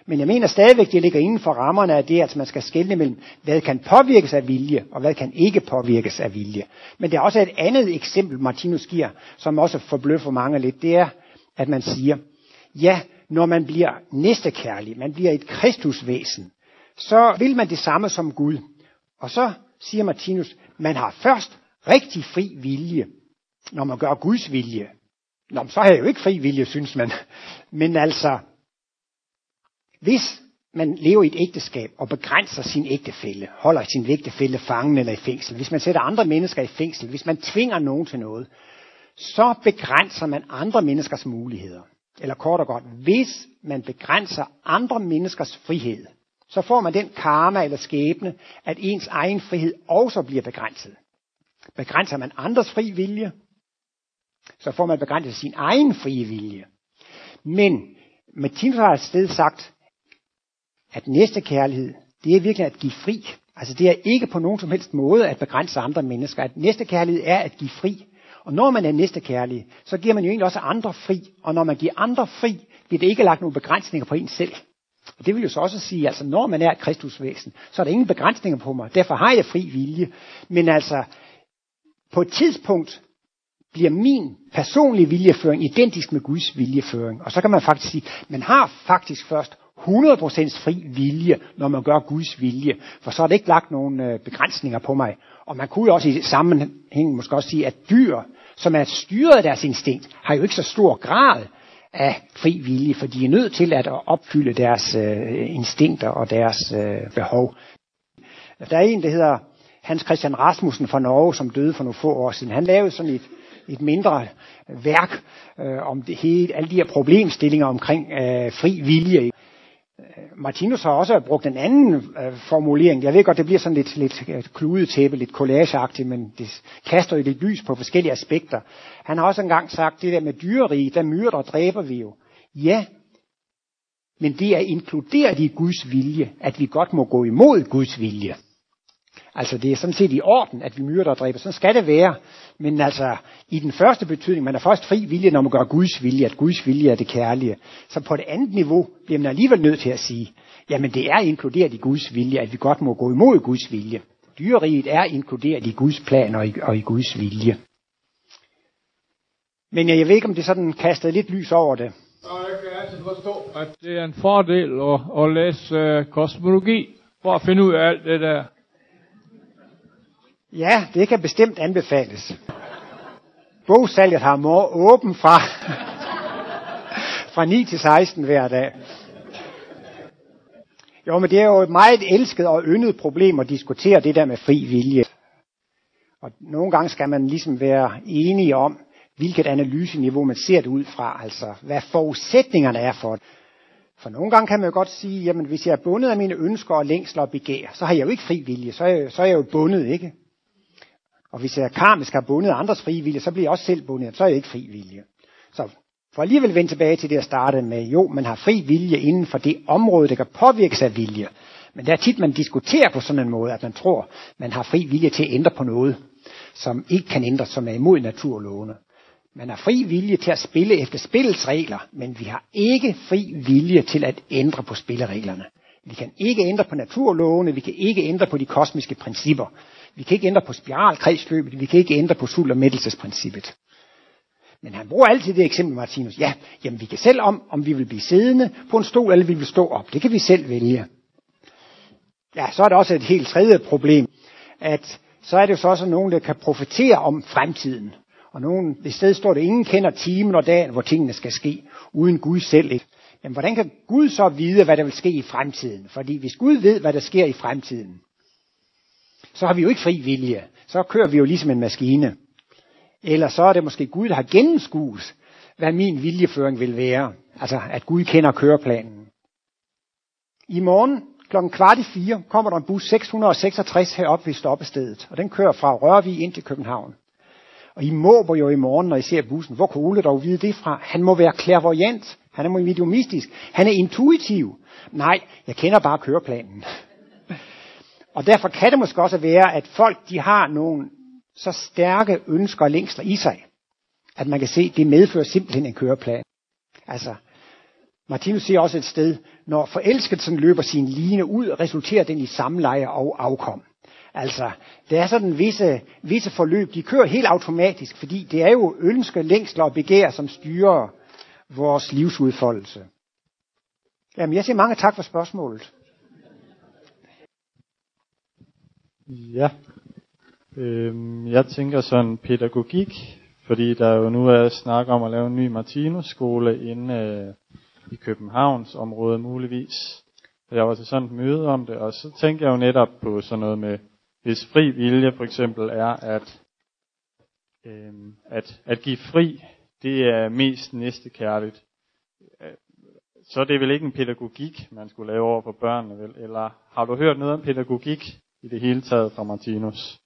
Men jeg mener stadigvæk, det ligger inden for rammerne af det, at man skal skelne mellem, hvad kan påvirkes af vilje, og hvad kan ikke påvirkes af vilje. Men der er også et andet eksempel, Martinus giver, som også forbløffer mange lidt. Det er, at man siger, ja, når man bliver næstekærlig, man bliver et kristusvæsen, så vil man det samme som Gud. Og så siger Martinus, man har først rigtig fri vilje, når man gør Guds vilje. Nå, så har jeg jo ikke fri vilje, synes man. Men altså, hvis man lever i et ægteskab og begrænser sin ægtefælle, holder sin ægtefælle fangen eller i fængsel, hvis man sætter andre mennesker i fængsel, hvis man tvinger nogen til noget, så begrænser man andre menneskers muligheder. Eller kort og godt, hvis man begrænser andre menneskers frihed, så får man den karma eller skæbne, at ens egen frihed også bliver begrænset. Begrænser man andres fri vilje, så får man begrænset sin egen frie vilje. Men Martinus har et sted sagt, at næste kærlighed, det er virkelig at give fri. Altså det er ikke på nogen som helst måde at begrænse andre mennesker. At næste kærlighed er at give fri. Og når man er næste kærlig, så giver man jo egentlig også andre fri. Og når man giver andre fri, bliver det ikke lagt nogen begrænsninger på en selv. Og det vil jo så også sige, altså når man er et kristusvæsen, så er der ingen begrænsninger på mig. Derfor har jeg fri vilje. Men altså, på et tidspunkt bliver min personlige viljeføring identisk med Guds viljeføring. Og så kan man faktisk sige, man har faktisk først 100% fri vilje, når man gør Guds vilje. For så er det ikke lagt nogen øh, begrænsninger på mig. Og man kunne jo også i sammenhæng måske også sige, at dyr, som er styret af deres instinkt, har jo ikke så stor grad af fri vilje, for de er nødt til at opfylde deres øh, instinkter og deres øh, behov. Der er en, der hedder Hans Christian Rasmussen fra Norge, som døde for nogle få år siden. Han lavede sådan et, et mindre værk øh, om det hele, alle de her problemstillinger omkring øh, fri vilje. Martinus har også brugt en anden øh, formulering. Jeg ved godt, det bliver sådan lidt, lidt øh, kludetæppe, lidt collageagtigt, men det kaster jo lidt lys på forskellige aspekter. Han har også engang sagt, det der med dyrerige, der myrder og dræber vi jo. Ja, men det er inkluderet i Guds vilje, at vi godt må gå imod Guds vilje. Altså det er sådan set i orden, at vi myrder og dræber. Sådan skal det være. Men altså i den første betydning, man er først fri vilje, når man gør Guds vilje, at Guds vilje er det kærlige. Så på det andet niveau bliver man alligevel nødt til at sige, jamen det er inkluderet i Guds vilje, at vi godt må gå imod Guds vilje. Dyreriget er inkluderet i Guds plan og i, og i Guds vilje. Men jeg ved ikke, om det sådan kastede lidt lys over det. Og jeg kan altid forstå, at det er en fordel at, at læse uh, kosmologi, for at finde ud af alt det der. Ja, det kan bestemt anbefales. Bogsalget har mor åben fra, fra 9 til 16 hver dag. Jo, men det er jo et meget elsket og yndet problem at diskutere det der med fri vilje. Og nogle gange skal man ligesom være enige om, hvilket analyseniveau man ser det ud fra, altså hvad forudsætningerne er for det. For nogle gange kan man jo godt sige, jamen hvis jeg er bundet af mine ønsker og længsler og begær, så har jeg jo ikke fri vilje, så er jeg, så er jeg jo bundet, ikke? Og hvis jeg karmisk har bundet andres frivillige, vilje, så bliver jeg også selv bundet, så er jeg ikke fri vilje. Så for alligevel vende tilbage til det, jeg startede med, jo, man har fri vilje inden for det område, der kan påvirkes af vilje. Men det er tit, man diskuterer på sådan en måde, at man tror, man har fri vilje til at ændre på noget, som ikke kan ændres, som er imod naturlovene. Man har fri vilje til at spille efter spillets regler, men vi har ikke fri vilje til at ændre på spillereglerne. Vi kan ikke ændre på naturlovene, vi kan ikke ændre på de kosmiske principper. Vi kan ikke ændre på spiralkredsløbet, vi kan ikke ændre på sult- og mættelsesprincippet. Men han bruger altid det eksempel, Martinus. Ja, jamen vi kan selv om, om vi vil blive siddende på en stol, eller vi vil stå op. Det kan vi selv vælge. Ja, så er der også et helt tredje problem, at så er det jo så også nogen, der kan profetere om fremtiden. Og nogen, i stedet står det, ingen kender timen og dagen, hvor tingene skal ske, uden Gud selv. Ikke? Jamen, hvordan kan Gud så vide, hvad der vil ske i fremtiden? Fordi hvis Gud ved, hvad der sker i fremtiden, så har vi jo ikke fri vilje. Så kører vi jo ligesom en maskine. Eller så er det måske Gud, der har gennemskuet, hvad min viljeføring vil være. Altså, at Gud kender køreplanen. I morgen klokken kvart i fire kommer der en bus 666 heroppe ved stoppestedet, og den kører fra Rørvig ind til København. Og I måber jo i morgen, når I ser bussen. Hvor kunne Ole dog vide det fra? Han må være klærvoyant. Han er mediumistisk. Han er intuitiv. Nej, jeg kender bare køreplanen. Og derfor kan det måske også være, at folk de har nogle så stærke ønsker og længsler i sig, at man kan se, at det medfører simpelthen en køreplan. Altså, Martinus siger også et sted, når forelskelsen løber sin line ud, resulterer den i samleje og afkom. Altså, det er sådan visse, visse forløb, de kører helt automatisk, fordi det er jo ønsker, længsler og begær, som styrer vores livsudfoldelse. Jamen, jeg siger mange tak for spørgsmålet. Ja, øhm, jeg tænker sådan pædagogik, fordi der jo nu er snak om at lave en ny Martinus-skole inde øh, i Københavns område muligvis. Jeg var til sådan et møde om det, og så tænker jeg jo netop på sådan noget med, hvis fri vilje for eksempel er, at, øhm, at, at give fri, det er mest næstekærligt. Øh, så er det vel ikke en pædagogik, man skulle lave over for børnene, vel? Eller har du hørt noget om pædagogik i det hele taget fra Martinus?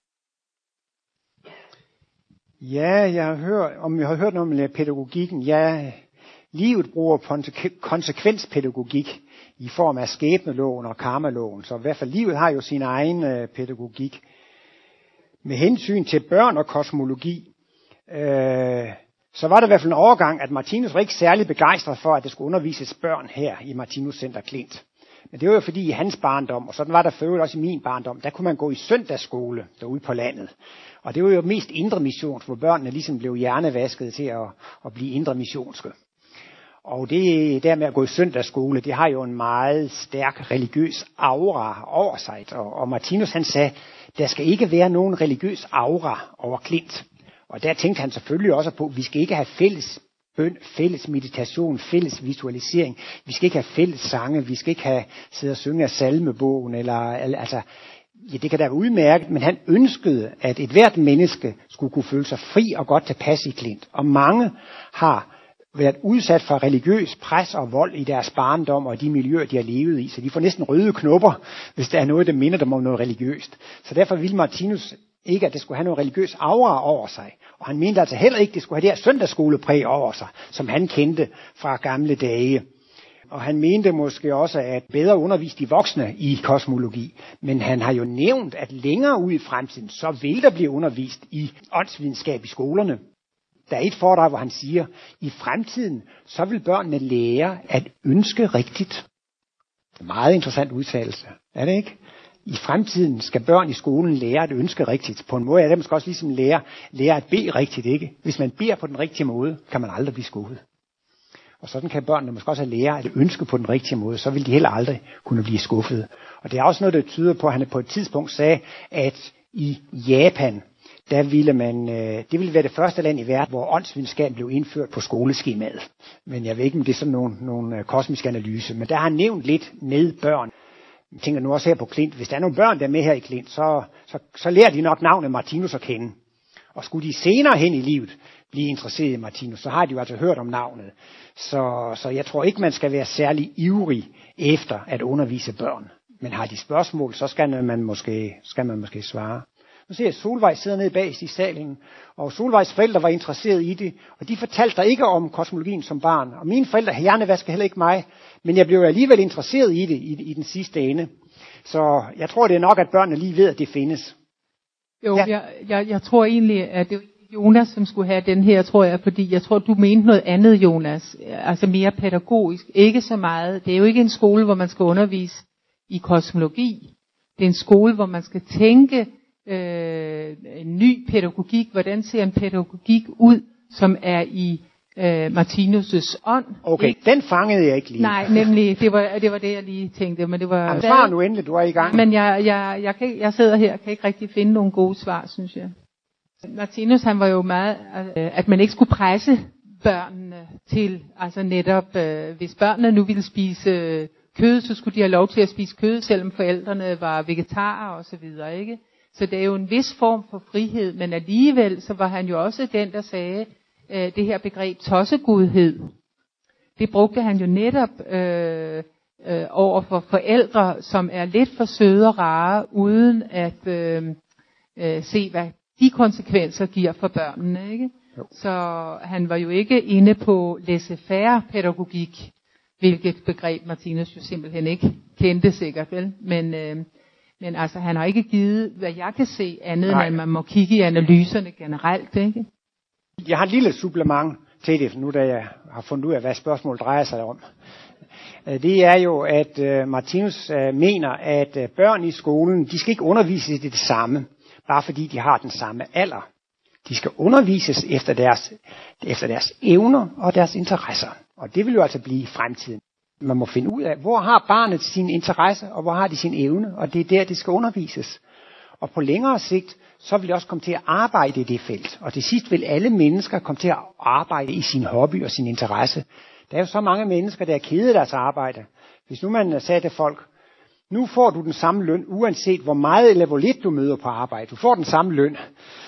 Ja, jeg har hørt, om jeg har hørt noget om pædagogikken. Ja, livet bruger konsekvenspædagogik i form af skæbneloven og karmaloven. Så i hvert fald livet har jo sin egen øh, pædagogik. Med hensyn til børn og kosmologi, øh, så var der i hvert fald en overgang, at Martinus var ikke særlig begejstret for, at der skulle undervises børn her i Martinus Center Klint. Men det var jo fordi i hans barndom, og sådan var der før også i min barndom, der kunne man gå i søndagsskole derude på landet. Og det var jo mest indre mission, hvor børnene ligesom blev hjernevasket til at, at blive indre missionske. Og det der med at gå i søndagsskole, det har jo en meget stærk religiøs aura over sig. Og, og Martinus han sagde, der skal ikke være nogen religiøs aura over Klint. Og der tænkte han selvfølgelig også på, at vi skal ikke have fælles bøn, fælles meditation, fælles visualisering. Vi skal ikke have fælles sange, vi skal ikke have sidde og synge af salmebogen, eller, altså, ja, det kan da være udmærket, men han ønskede, at et hvert menneske skulle kunne føle sig fri og godt tilpas i klint. Og mange har været udsat for religiøs pres og vold i deres barndom og de miljøer, de har levet i. Så de får næsten røde knopper, hvis der er noget, der minder dem om noget religiøst. Så derfor ville Martinus ikke, at det skulle have noget religiøs aura over sig. Og han mente altså heller ikke, at det skulle have det her søndagsskolepræg over sig, som han kendte fra gamle dage. Og han mente måske også, at bedre undervise de voksne i kosmologi. Men han har jo nævnt, at længere ud i fremtiden, så vil der blive undervist i åndsvidenskab i skolerne. Der er et foredrag, hvor han siger, i fremtiden, så vil børnene lære at ønske rigtigt. Meget interessant udtalelse, er det ikke? I fremtiden skal børn i skolen lære at ønske rigtigt. På en måde er det måske også ligesom lære, lære at bede rigtigt, ikke? Hvis man beder på den rigtige måde, kan man aldrig blive skuffet. Og sådan kan børnene måske også lære at ønske på den rigtige måde, så vil de heller aldrig kunne blive skuffet. Og det er også noget, der tyder på, at han på et tidspunkt sagde, at i Japan, der ville man, øh, det ville være det første land i verden, hvor åndsvidenskab blev indført på skoleskemaet. Men jeg ved ikke, om det er sådan nogle, nogle øh, kosmisk kosmiske analyse. Men der har han nævnt lidt med børn. Jeg tænker nu også her på Klint. Hvis der er nogle børn, der er med her i Klint, så, så, så lærer de nok navnet Martinus at kende. Og skulle de senere hen i livet blive interesseret i Martinus, så har de jo altså hørt om navnet. Så, så jeg tror ikke, man skal være særlig ivrig efter at undervise børn. Men har de spørgsmål, så skal man måske, skal man måske svare. Nu ser jeg, Solvej sidder nede bag i salen, og Solvejs forældre var interesseret i det, og de fortalte dig ikke om kosmologien som barn. Og mine forældre hjernevasker heller ikke mig, men jeg blev alligevel interesseret i det i, i den sidste ende. Så jeg tror, det er nok, at børnene lige ved, at det findes. Jo, Ja. jeg, jeg, jeg tror egentlig, at det er jo Jonas, som skulle have den her, tror jeg, fordi jeg tror, du mente noget andet, Jonas. Altså mere pædagogisk. Ikke så meget. Det er jo ikke en skole, hvor man skal undervise i kosmologi. Det er en skole, hvor man skal tænke øh, en ny pædagogik. Hvordan ser en pædagogik ud, som er i øh, Martinus' ånd? Okay, den fangede jeg ikke lige. Nej, nemlig, det var, det var det, jeg lige tænkte. Men det var, Jamen, svar nu endelig, du er i gang. Men jeg, jeg, jeg, kan, jeg sidder her og kan ikke rigtig finde nogle gode svar, synes jeg. Martinus han var jo meget, øh, at man ikke skulle presse børnene til, altså netop, øh, hvis børnene nu ville spise øh, kød, så skulle de have lov til at spise kød, selvom forældrene var vegetarer og så videre, ikke? Så det er jo en vis form for frihed, men alligevel så var han jo også den, der sagde det her begreb tossegudhed. Det brugte han jo netop øh, øh, over for forældre, som er lidt for søde og rare, uden at øh, øh, se, hvad de konsekvenser giver for børnene. Ikke? Jo. Så han var jo ikke inde på laissez-faire pædagogik, hvilket begreb Martinus jo simpelthen ikke kendte sikkert, vel? Men, øh, men altså, han har ikke givet, hvad jeg kan se, andet Nej. end at man må kigge i analyserne generelt, ikke? Jeg har et lille supplement til det, nu da jeg har fundet ud af, hvad spørgsmålet drejer sig om. Øh, det er jo, at øh, Martinus øh, mener, at børn i skolen, de skal ikke undervises i det samme bare fordi de har den samme alder. De skal undervises efter deres, efter deres evner og deres interesser. Og det vil jo altså blive fremtiden. Man må finde ud af, hvor har barnet sin interesse, og hvor har de sin evne, og det er der, det skal undervises. Og på længere sigt, så vil det også komme til at arbejde i det felt. Og til sidst vil alle mennesker komme til at arbejde i sin hobby og sin interesse. Der er jo så mange mennesker, der er kede af deres arbejde. Hvis nu man sagde til folk, nu får du den samme løn, uanset hvor meget eller hvor lidt du møder på arbejde. Du får den samme løn.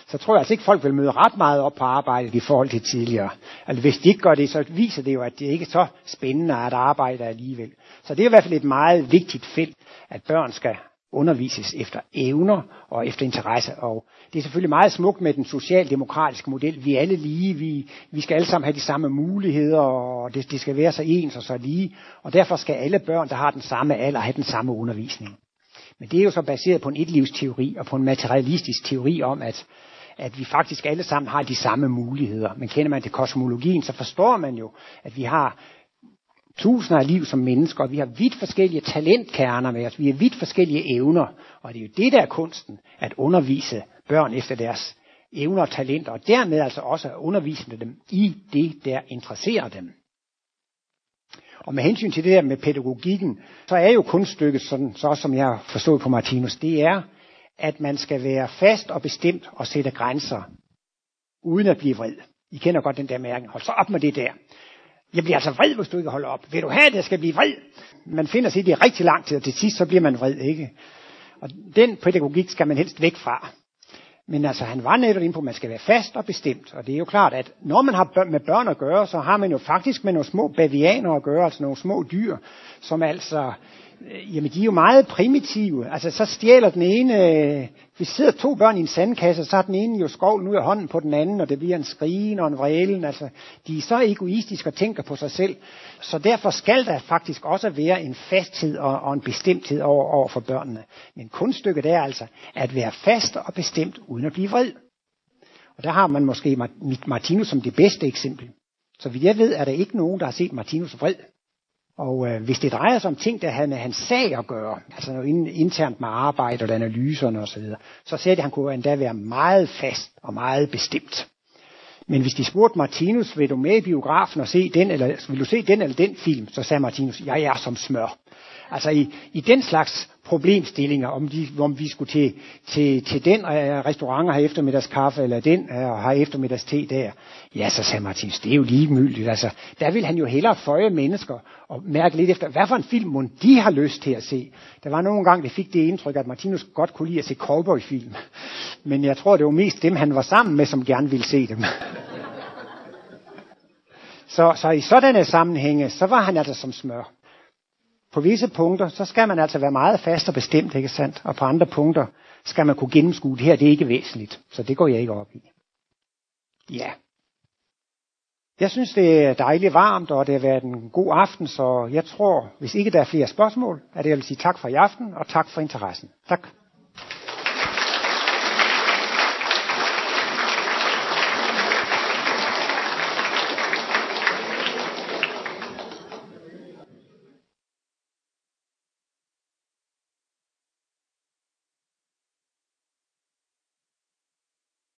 Så tror jeg altså ikke, folk vil møde ret meget op på arbejde i forhold til tidligere. Altså hvis de ikke gør det, så viser det jo, at det ikke er så spændende at arbejde alligevel. Så det er i hvert fald et meget vigtigt felt, at børn skal undervises efter evner og efter interesse. Og det er selvfølgelig meget smukt med den socialdemokratiske model. Vi er alle lige, vi, vi skal alle sammen have de samme muligheder, og det, det skal være så ens og så lige. Og derfor skal alle børn, der har den samme alder, have den samme undervisning. Men det er jo så baseret på en etlivsteori og på en materialistisk teori om, at, at vi faktisk alle sammen har de samme muligheder. Men kender man til kosmologien, så forstår man jo, at vi har tusinder af liv som mennesker, og vi har vidt forskellige talentkerner med os, vi har vidt forskellige evner, og det er jo det, der er kunsten, at undervise børn efter deres evner og talenter, og dermed altså også at undervise dem i det, der interesserer dem. Og med hensyn til det der med pædagogikken, så er jo kunststykket, sådan, så som jeg har forstået på Martinus, det er, at man skal være fast og bestemt og sætte grænser, uden at blive vred. I kender godt den der mærken. Hold så op med det der. Jeg bliver altså vred, hvis du ikke holder op. Vil du have, at jeg skal blive vred? Man finder sig i det rigtig lang tid, og til sidst så bliver man vred, ikke? Og den pædagogik skal man helst væk fra. Men altså, han var netop inde på, at man skal være fast og bestemt. Og det er jo klart, at når man har med børn at gøre, så har man jo faktisk med nogle små bavianer at gøre, altså nogle små dyr, som altså Øh, jamen de er jo meget primitive. Altså så stjæler den ene, øh, vi sidder to børn i en sandkasse, så har den ene jo skovlen ud af hånden på den anden, og det bliver en skrigen og en vrælen. Altså de er så egoistiske og tænker på sig selv. Så derfor skal der faktisk også være en fasthed og, og en bestemthed over, over for børnene. Men kunststykket er altså at være fast og bestemt uden at blive vred. Og der har man måske Martinus som det bedste eksempel. Så vidt jeg ved, er der ikke nogen, der har set Martinus vred. Og øh, hvis det drejer sig om ting, der havde med hans sag at gøre, altså noget internt med arbejde og analyserne osv., så, så sagde det, at han kunne endda være meget fast og meget bestemt. Men hvis de spurgte Martinus, vil du med i biografen og se den, eller vil du se den eller den film, så sagde Martinus, jeg er som smør. Altså i, i den slags problemstillinger, om, de, om vi skulle til, til, til den uh, restaurant og have eftermiddagskaffe, eller den uh, og have eftermiddags te der. Ja, så sagde Martins, det er jo ligegyldigt. Altså, der vil han jo hellere føje mennesker og mærke lidt efter, hvad for en film mon de har lyst til at se. Der var nogle gange, det fik det indtryk, at Martinus godt kunne lide at se cowboyfilm. Men jeg tror, det var mest dem, han var sammen med, som gerne ville se dem. Så, så i sådanne sammenhænge, så var han altså som smør på visse punkter, så skal man altså være meget fast og bestemt, ikke sandt? Og på andre punkter skal man kunne gennemskue, det her det er ikke væsentligt. Så det går jeg ikke op i. Ja. Jeg synes, det er dejligt varmt, og det har været en god aften, så jeg tror, hvis ikke der er flere spørgsmål, at jeg vil sige tak for i aften, og tak for interessen. Tak.